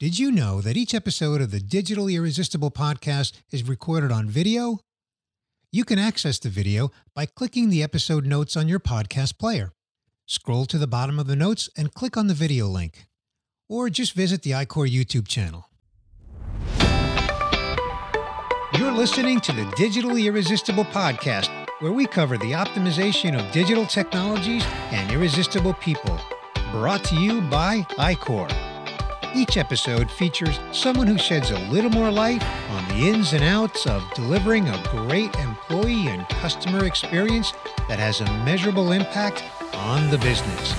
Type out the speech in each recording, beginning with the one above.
Did you know that each episode of the Digitally Irresistible podcast is recorded on video? You can access the video by clicking the episode notes on your podcast player. Scroll to the bottom of the notes and click on the video link. Or just visit the iQor YouTube channel. You're listening to the Digitally Irresistible podcast, where we cover the optimization of digital technologies and irresistible people. Brought to you by iQor. Each episode features someone who sheds a little more light on the ins and outs of delivering a great employee and customer experience that has a measurable impact on the business.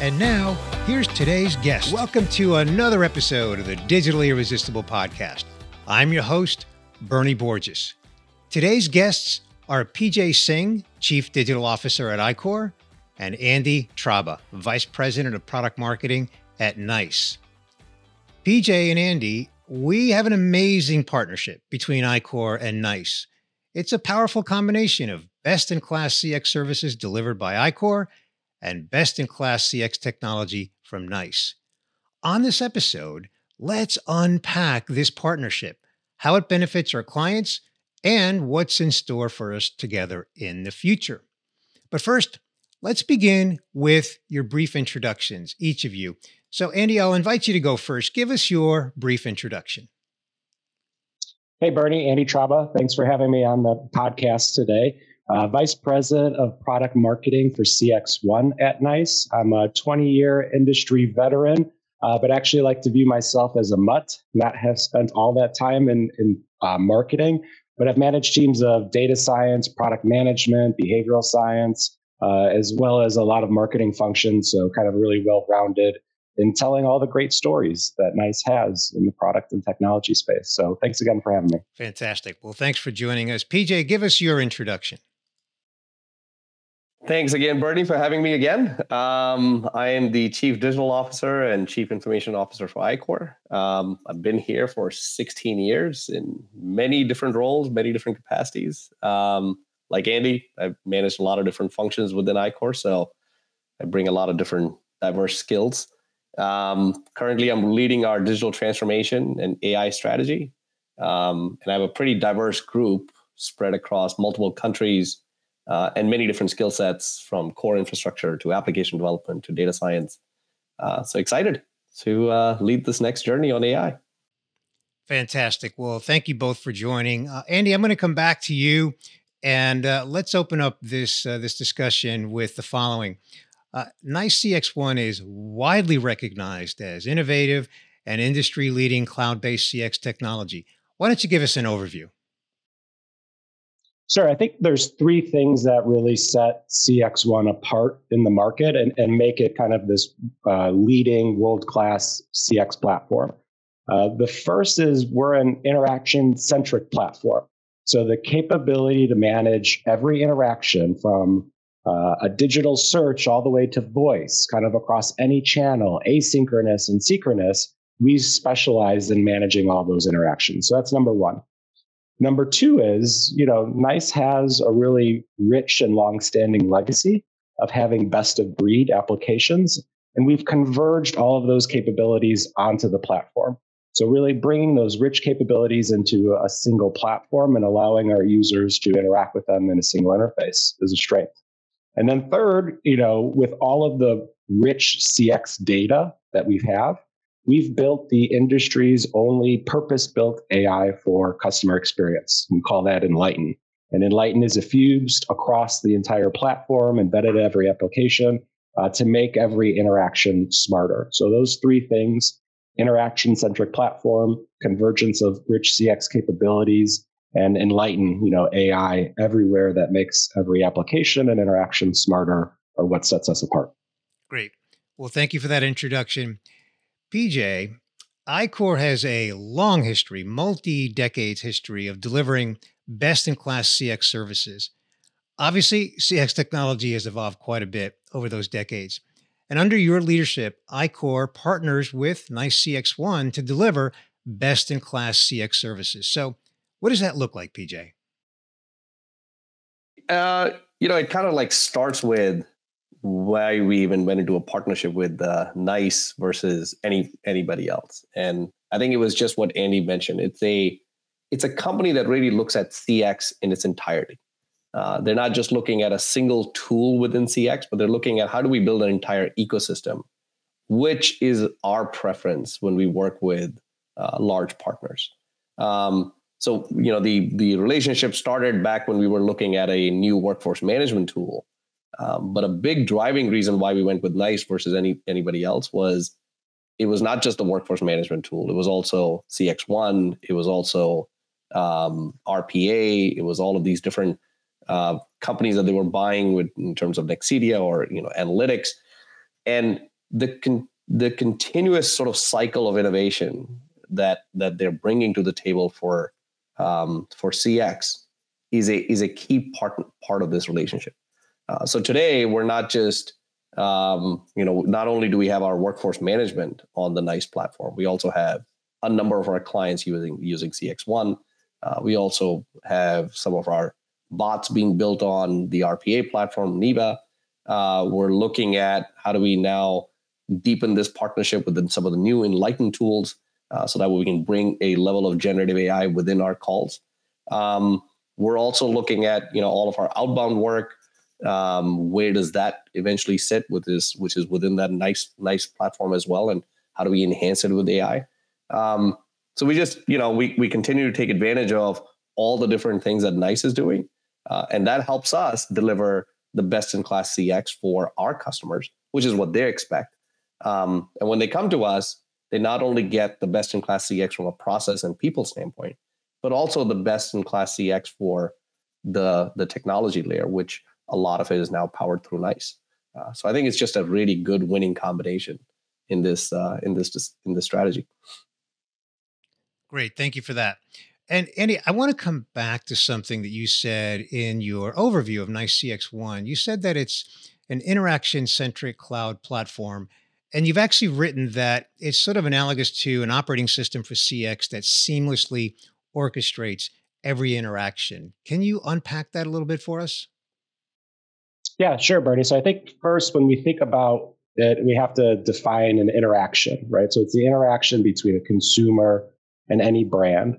And now, here's today's guest. Welcome to another episode of the Digitally Irresistible podcast. I'm your host, Bernie Borges. Today's guests are PJ Singh, Chief Digital Officer at iQor, and Andy Traba, Vice President of Product Marketing at NICE. PJ and Andy, we have an amazing partnership between iQor and NICE. It's a powerful combination of best in class CX services delivered by iQor and best in class CX technology from NICE. On this episode, let's unpack this partnership, how it benefits our clients, and what's in store for us together in the future. But first, let's begin with your brief introductions, each of you. So, Andy, I'll invite you to go first. Give us your brief introduction. Hey, Bernie, Andy Traba. Thanks for having me on the podcast today. Uh, Vice President of Product Marketing for CXone at NICE. I'm a 20 year industry veteran, uh, but actually like to view myself as a mutt, not have spent all that time in, in uh, marketing, but I've managed teams of data science, product management, behavioral science, uh, as well as a lot of marketing functions. So, kind of really well rounded in telling all the great stories that NICE has in the product and technology space. So thanks again for having me. Fantastic. Well, thanks for joining us. PJ, give us your introduction. Thanks again, Bernie, for having me again. Um, I am the Chief Digital Officer and Chief Information Officer for iQor. Um, I've been here for 16 years in many different roles, many different capacities. Um, like Andy, I've managed a lot of different functions within iQor, so I bring a lot of different diverse skills. Um, currently, I'm leading our digital transformation and AI strategy. Um, and I have a pretty diverse group spread across multiple countries uh, and many different skill sets from core infrastructure to application development to data science. Uh, so excited to uh, lead this next journey on AI. Fantastic. Well, thank you both for joining. Uh, Andy, I'm going to come back to you and uh, let's open up this uh, this discussion with the following. Uh, NICE CXone is widely recognized as innovative and industry leading cloud based CX technology. Why don't you give us an overview? Sure. I think there's three things that really set CXone apart in the market and, and make it kind of this uh, leading world class CX platform. Uh, the first is we're an interaction centric platform. So the capability to manage every interaction from uh, a digital search all the way to voice, kind of across any channel, asynchronous and synchronous. We specialize in managing all those interactions. So that's number one. Number two is, you know, NICE has a really rich and long-standing legacy of having best of breed applications, and we've converged all of those capabilities onto the platform. So really bringing those rich capabilities into a single platform and allowing our users to interact with them in a single interface is a strength. And then third, you know, with all of the rich CX data that we have, we've built the industry's only purpose-built AI for customer experience. We call that Enlighten. And Enlighten is effused across the entire platform, embedded in every application uh, to make every interaction smarter. So those three things, interaction-centric platform, convergence of rich CX capabilities, and enlighten, you know, AI everywhere that makes every application and interaction smarter are what sets us apart. Great. Well, thank you for that introduction. PJ, iQor has a long history, multi decades history of delivering best in class CX services. Obviously, CX technology has evolved quite a bit over those decades. And under your leadership, iQor partners with NICE CXone to deliver best in class CX services. So, what does that look like, PJ? Uh, you know, it kind of like starts with why we even went into a partnership with uh, NICE versus any anybody else. And I think it was just what Andy mentioned. It's a it's a company that really looks at CX in its entirety. Uh, they're not just looking at a single tool within CX, but they're looking at how do we build an entire ecosystem, which is our preference when we work with uh, large partners. Um, so you know the the relationship started back when we were looking at a new workforce management tool, um, but a big driving reason why we went with NICE versus any anybody else was it was not just the workforce management tool. It was also CXone. It was also um, RPA. It was all of these different uh, companies that they were buying with in terms of Nexidia or you know analytics, and the con- the continuous sort of cycle of innovation that that they're bringing to the table for um, for CX is a is a key part part of this relationship. Uh, so today we're not just um, you know not only do we have our workforce management on the NICE platform, we also have a number of our clients using using CXone. Uh, we also have some of our bots being built on the RPA platform, Neva. Uh, we're looking at how do we now deepen this partnership within some of the new Enlighten tools uh, so that we can bring a level of generative AI within our calls. Um, we're also looking at you know all of our outbound work. Um, where does that eventually sit with this, which is within that NICE NICE platform as well, and how do we enhance it with AI? Um, so we just you know we we continue to take advantage of all the different things that NICE is doing, uh, and that helps us deliver the best in class CX for our customers, which is what they expect. Um, and when they come to us, they not only get the best in class CX from a process and people standpoint, but also the best in class CX for the the technology layer, which a lot of it is now powered through NICE. Uh, so I think it's just a really good winning combination in this uh, in this in this strategy. Great, thank you for that. And Andy, I want to come back to something that you said in your overview of NICE CXone. You said that it's an interaction centric cloud platform and you've actually written that it's sort of analogous to an operating system for CX that seamlessly orchestrates every interaction. Can you unpack that a little bit for us? Yeah, sure, Bernie. So I think first, when we think about it, we have to define an interaction, right? So it's the interaction between a consumer and any brand.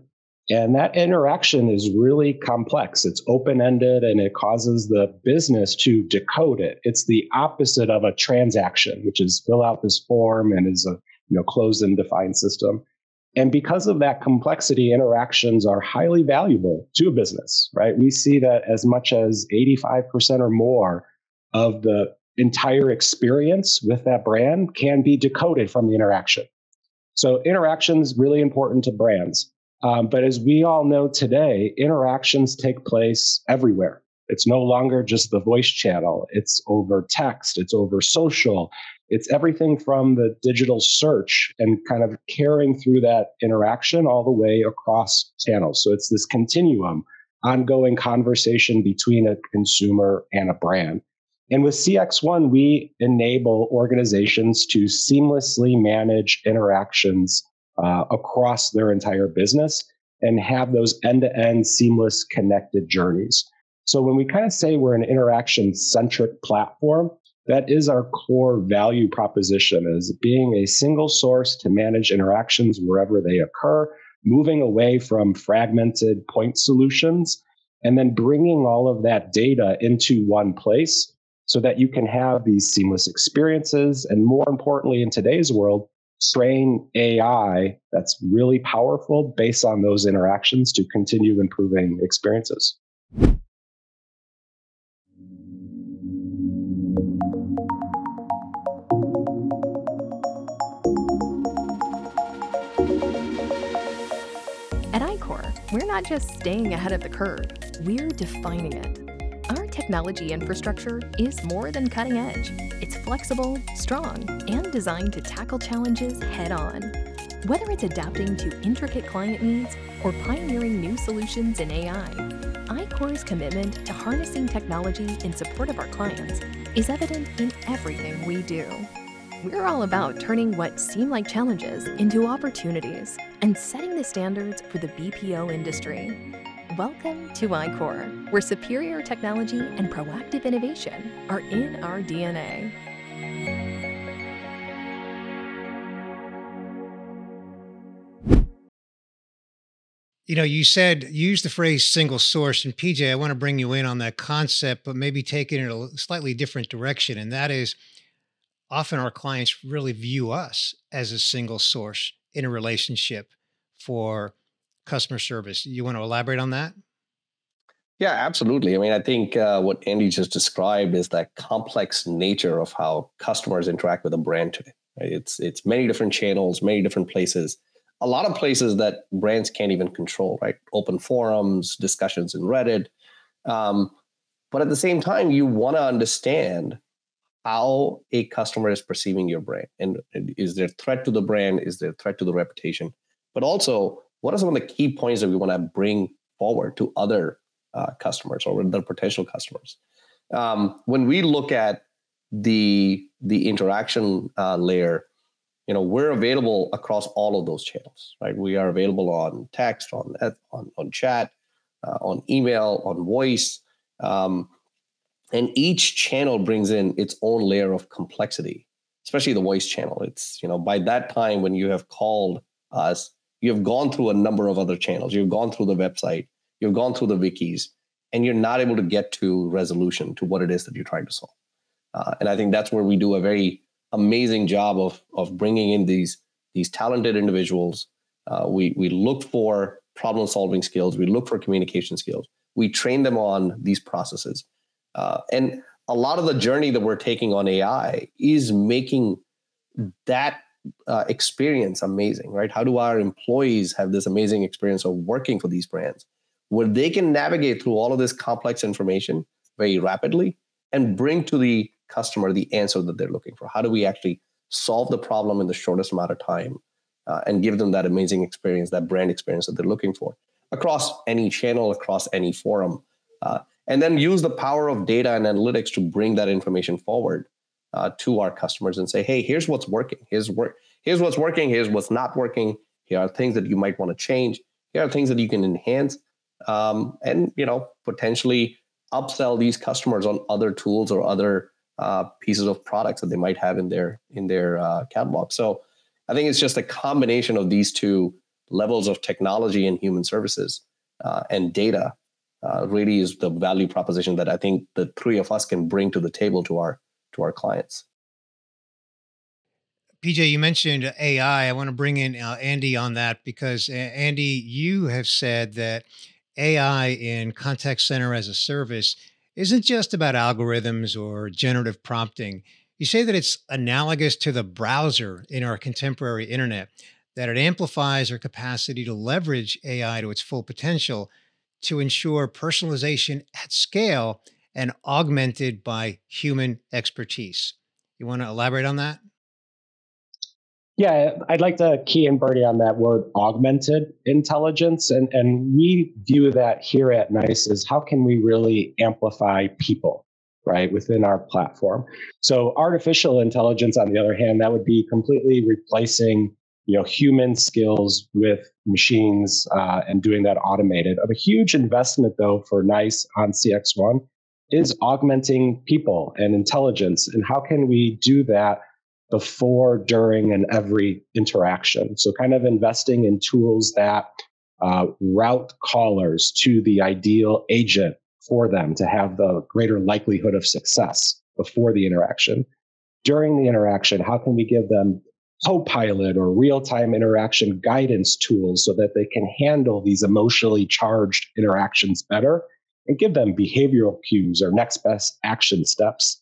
And that interaction is really complex. It's open ended and it causes the business to decode it. It's the opposite of a transaction, which is fill out this form and is a you know closed and defined system. And because of that complexity, interactions are highly valuable to a business, right? We see that as much as 85% or more of the entire experience with that brand can be decoded from the interaction. So interactions really important to brands. Um, but as we all know today, interactions take place everywhere. It's no longer just the voice channel, it's over text, it's over social, it's everything from the digital search and kind of carrying through that interaction all the way across channels. So it's this continuum, ongoing conversation between a consumer and a brand. And with CXone, we enable organizations to seamlessly manage interactions uh, across their entire business and have those end to end seamless connected journeys. So when we kind of say we're an interaction centric platform, that is our core value proposition is being a single source to manage interactions wherever they occur, moving away from fragmented point solutions, and then bringing all of that data into one place so that you can have these seamless experiences. And more importantly, in today's world, train AI that's really powerful based on those interactions to continue improving experiences. At iQor, we're not just staying ahead of the curve, we're defining it. Technology infrastructure is more than cutting edge. It's flexible, strong, and designed to tackle challenges head on. Whether it's adapting to intricate client needs or pioneering new solutions in AI, iQor's commitment to harnessing technology in support of our clients is evident in everything we do. We're all about turning what seem like challenges into opportunities and setting the standards for the BPO industry. Welcome to iQor, where superior technology and proactive innovation are in our DNA. You know, you said use the phrase single source, and PJ, I want to bring you in on that concept, but maybe take it in a slightly different direction. And that is often our clients really view us as a single source in a relationship for customer service. You want to elaborate on that? Yeah, absolutely. I mean, I think uh, what Andy just described is that complex nature of how customers interact with a brand today. It's it's many different channels, many different places a lot of places that brands can't even control, right? Open forums, discussions in Reddit. Um, but at the same time, you want to understand how a customer is perceiving your brand. And, and is there threat to the brand? Is there threat to the reputation? But also, what are some of the key points that we want to bring forward to other uh, customers or other potential customers? Um, when we look at the the interaction uh, layer, you know we're available across all of those channels right we are available on text on on, on chat uh, on email on voice um, and each channel brings in its own layer of complexity especially the voice channel it's you know by that time when you have called us you have gone through a number of other channels you've gone through the website you've gone through the wikis and you're not able to get to resolution to what it is that you're trying to solve uh, and i think that's where we do a very amazing job of of bringing in these these talented individuals. Uh, we we look for problem solving skills. We look for communication skills. We train them on these processes, uh, and a lot of the journey that we're taking on AI is making that uh, experience amazing. Right? How do our employees have this amazing experience of working for these brands, where they can navigate through all of this complex information very rapidly and bring to the customer the answer that they're looking for? How do we actually solve the problem in the shortest amount of time uh, and give them that amazing experience, that brand experience that they're looking for across any channel, across any forum? Uh, and then use the power of data and analytics to bring that information forward uh, to our customers and say, hey, here's what's working. Here's work. Here's what's working. Here's what's not working. Here are things that you might want to change. Here are things that you can enhance, um, and you know potentially upsell these customers on other tools or other uh, pieces of products that they might have in their in their uh, catalog. So I think it's just a combination of these two levels of technology and human services uh, and data uh, really is the value proposition that I think the three of us can bring to the table to our to our clients. PJ, you mentioned AI. I want to bring in uh, Andy on that because Andy, you have said that AI in contact center as a service isn't just about algorithms or generative prompting. You say that it's analogous to the browser in our contemporary internet, that it amplifies our capacity to leverage AI to its full potential to ensure personalization at scale and augmented by human expertise. You want to elaborate on that? Yeah, I'd like to key in Bernie on that word augmented intelligence. And, and we view that here at NICE as how can we really amplify people, right, within our platform. So artificial intelligence, on the other hand, that would be completely replacing you know human skills with machines uh, and doing that automated. Of a huge investment though for NICE on CXone is augmenting people and intelligence. And how can we do that before, during, and every interaction. So, kind of investing in tools that uh, route callers to the ideal agent for them to have the greater likelihood of success before the interaction. During the interaction, how can we give them co-pilot or real-time interaction guidance tools so that they can handle these emotionally charged interactions better and give them behavioral cues or next best action steps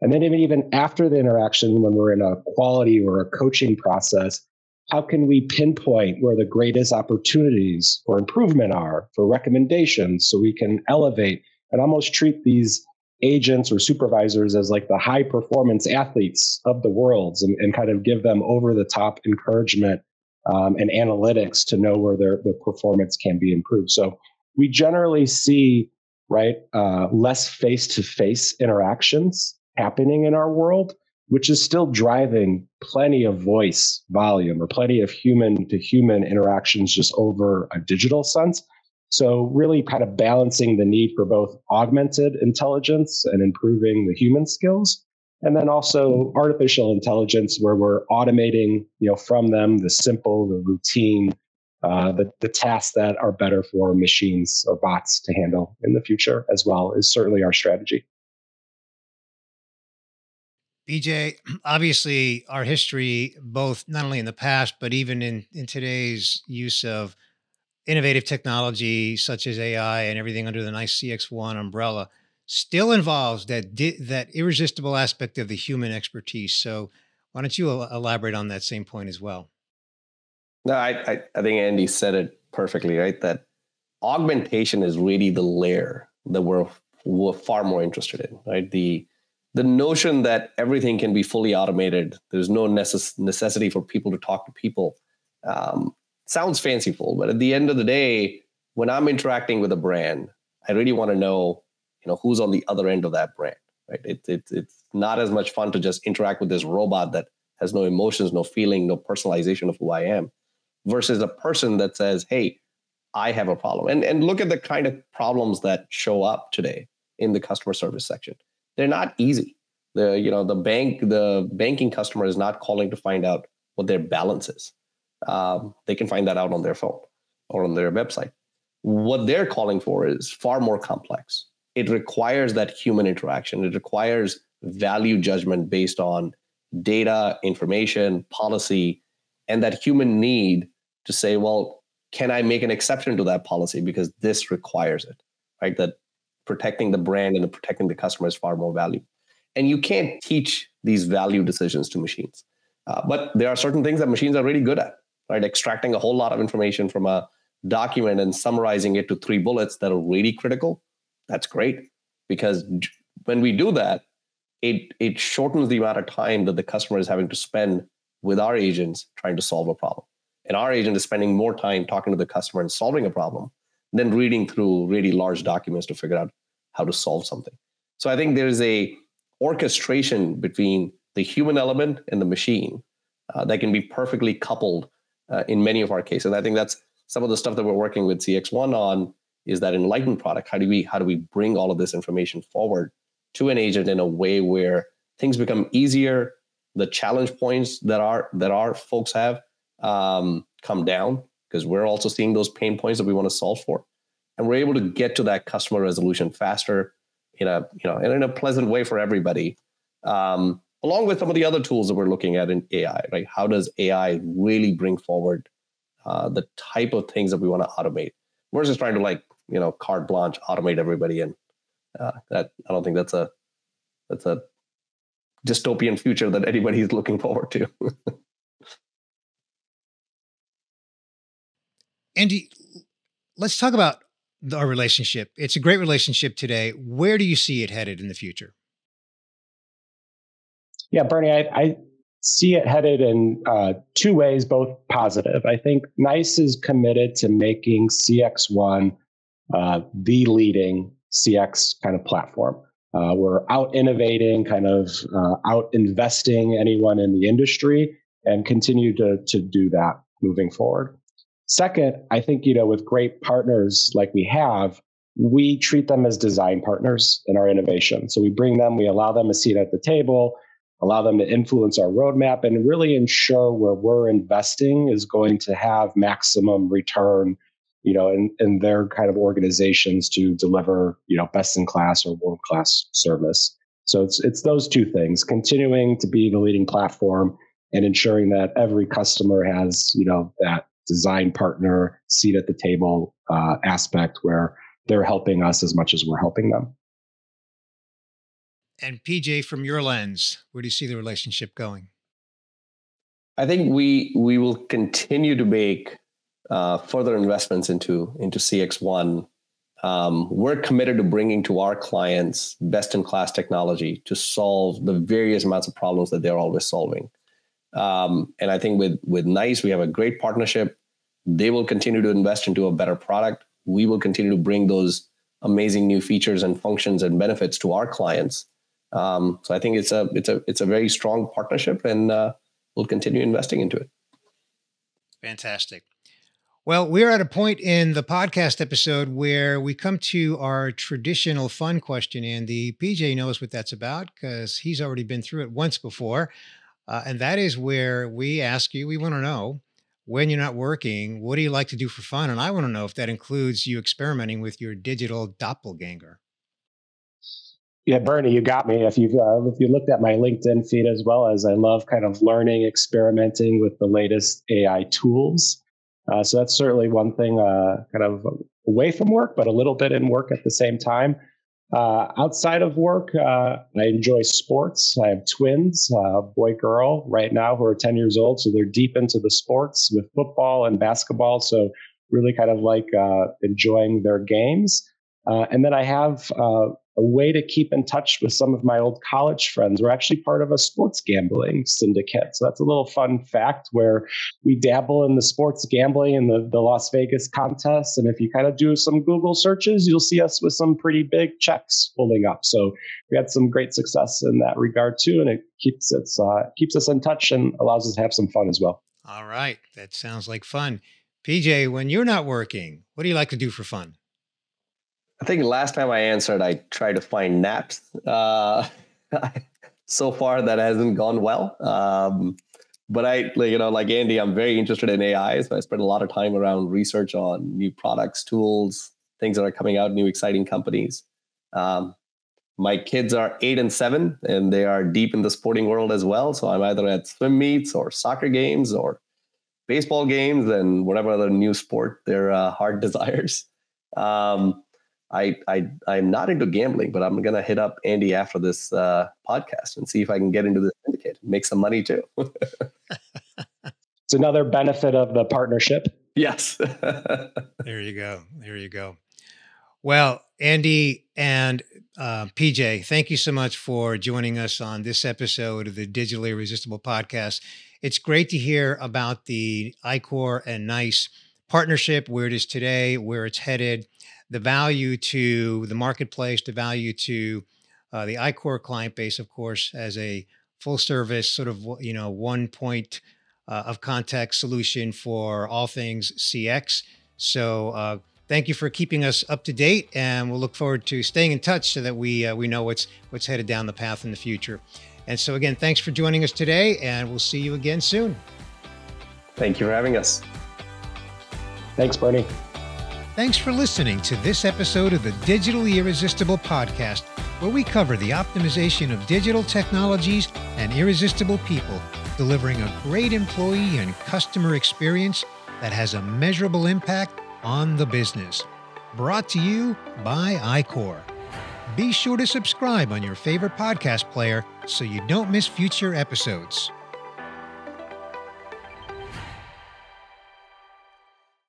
and then even after the interaction, when we're in a quality or a coaching process, how can we pinpoint where the greatest opportunities for improvement are for recommendations so we can elevate and almost treat these agents or supervisors as like the high performance athletes of the world and, and kind of give them over the top encouragement um, and analytics to know where their, their performance can be improved. So we generally see right uh, less face to face interactions happening in our world, which is still driving plenty of voice volume or plenty of human to human interactions just over a digital sense. So, really kind of balancing the need for both augmented intelligence and improving the human skills. And then also artificial intelligence, where we're automating, you know, from them the simple, the routine, uh, the, the tasks that are better for machines or bots to handle in the future as well is certainly our strategy. PJ, obviously, our history, both not only in the past, but even in, in today's use of innovative technology such as AI and everything under the NICE CXone umbrella, still involves that di- that irresistible aspect of the human expertise. So, why don't you elaborate on that same point as well? No, I, I, I think Andy said it perfectly, right? That augmentation is really the layer that we're, we're far more interested in, right? The the notion that everything can be fully automated, there's no necess- necessity for people to talk to people, um, sounds fanciful. But at the end of the day, when I'm interacting with a brand, I really want to know, you know, who's on the other end of that brand, right? It, it, it's not as much fun to just interact with this robot that has no emotions, no feeling, no personalization of who I am, versus a person that says, "Hey, I have a problem." And and look at the kind of problems that show up today in the customer service section they're not easy. The you know the bank the banking customer is not calling to find out what their balance is. Um, they can find that out on their phone or on their website. What they're calling for is far more complex. It requires that human interaction. It requires value judgment based on data, information, policy, and that human need to say, well, can I make an exception to that policy because this requires it, right? That protecting the brand and the protecting the customer is far more value. And you can't teach these value decisions to machines. Uh, but there are certain things that machines are really good at, right? Extracting a whole lot of information from a document and summarizing it to three bullets that are really critical. That's great because when we do that, it it shortens the amount of time that the customer is having to spend with our agents trying to solve a problem. And our agent is spending more time talking to the customer and solving a problem than reading through really large documents to figure out how to solve something. So I think there's a orchestration between the human element and the machine uh, that can be perfectly coupled uh, in many of our cases. And I think that's some of the stuff that we're working with CXone on is that enlightened product. How do we how do we bring all of this information forward to an agent in a way where things become easier, the challenge points that our that our folks have um, come down because we're also seeing those pain points that we want to solve for. And we're able to get to that customer resolution faster in a you know and in a pleasant way for everybody um, along with some of the other tools that we're looking at in ai right? How does ai really bring forward uh, the type of things that we want to automate versus trying to like you know carte blanche automate everybody and uh, that i don't think that's a that's a dystopian future that anybody's looking forward to andy let's talk about our relationship. It's a great relationship today. Where do you see it headed in the future? Yeah, Bernie, I, I see it headed in uh, two ways, both positive. I think NICE is committed to making CXone uh, the leading CX kind of platform. Uh, we're out innovating, kind of uh, out investing anyone in the industry, and continue to, to do that moving forward. Second, I think, you know, with great partners like we have, we treat them as design partners in our innovation. So we bring them, we allow them a seat at the table, allow them to influence our roadmap, and really ensure where we're investing is going to have maximum return, you know, and, in their kind of organizations to deliver, you know, best in class or world class service. So it's it's those two things: continuing to be the leading platform and ensuring that every customer has, you know, that design partner, seat at the table uh, aspect where they're helping us as much as we're helping them. And PJ, from your lens, where do you see the relationship going? I think we we will continue to make uh, further investments into into CXone. Um, we're committed to bringing to our clients best in class technology to solve the various amounts of problems that they're always solving. Um, and I think with with Nice, we have a great partnership. They will continue to invest into a better product. We will continue to bring those amazing new features and functions and benefits to our clients. Um, so I think it's a it's a it's a very strong partnership, and uh, we'll continue investing into it. Fantastic. Well, we're at a point in the podcast episode where we come to our traditional fun question, Andy. PJ knows what that's about because he's already been through it once before. Uh, and that is where we ask you, we want to know when you're not working, what do you like to do for fun? And I want to know if that includes you experimenting with your digital doppelganger. Yeah, Bernie, you got me. If you've uh, if you looked at my LinkedIn feed as well as I love kind of learning, experimenting with the latest AI tools. Uh, so that's certainly one thing, uh, kind of away from work, but a little bit in work at the same time. Uh, outside of work, uh, I enjoy sports. I have twins, uh, boy, girl, right now who are 10 years old. So they're deep into the sports with football and basketball. So really kind of like uh, enjoying their games. and then I have a way to keep in touch with some of my old college friends. We're actually part of a sports gambling syndicate. So that's a little fun fact where we dabble in the sports gambling and the, the Las Vegas contests. And if you kind of do some Google searches, you'll see us with some pretty big checks pulling up. So we had some great success in that regard too. And it keeps us, uh, keeps us in touch and allows us to have some fun as well. All right. That sounds like fun. PJ, when you're not working, what do you like to do for fun? I think last time I answered, I tried to find naps. Uh, so far, that hasn't gone well. Um, but I, like, you know, like Andy, I'm very interested in AI, so I spend a lot of time around research on new products, tools, things that are coming out, new exciting companies. Um, my kids are eight and seven, and they are deep in the sporting world as well. So I'm either at swim meets or soccer games or baseball games and whatever other new sport their uh, heart desires. Um, I I I'm not into gambling, but I'm gonna hit up Andy after this uh, podcast and see if I can get into the syndicate, make some money too. it's another benefit of the partnership. Yes. there you go. There you go. Well, Andy and uh, PJ, thank you so much for joining us on this episode of the Digitally Irresistible podcast. It's great to hear about the iQor and NICE partnership, where it is today, where it's headed the value to the marketplace, the value to uh, the iQor client base, of course, as a full service sort of you know one point uh, of contact solution for all things CX. So uh, thank you for keeping us up to date, and we'll look forward to staying in touch so that we uh, we know what's what's headed down the path in the future. And so again, thanks for joining us today, and we'll see you again soon. Thank you for having us. Thanks, Bernie. Thanks for listening to this episode of the Digitally Irresistible podcast, where we cover the optimization of digital technologies and irresistible people, delivering a great employee and customer experience that has a measurable impact on the business. Brought to you by iQor. Be sure to subscribe on your favorite podcast player so you don't miss future episodes.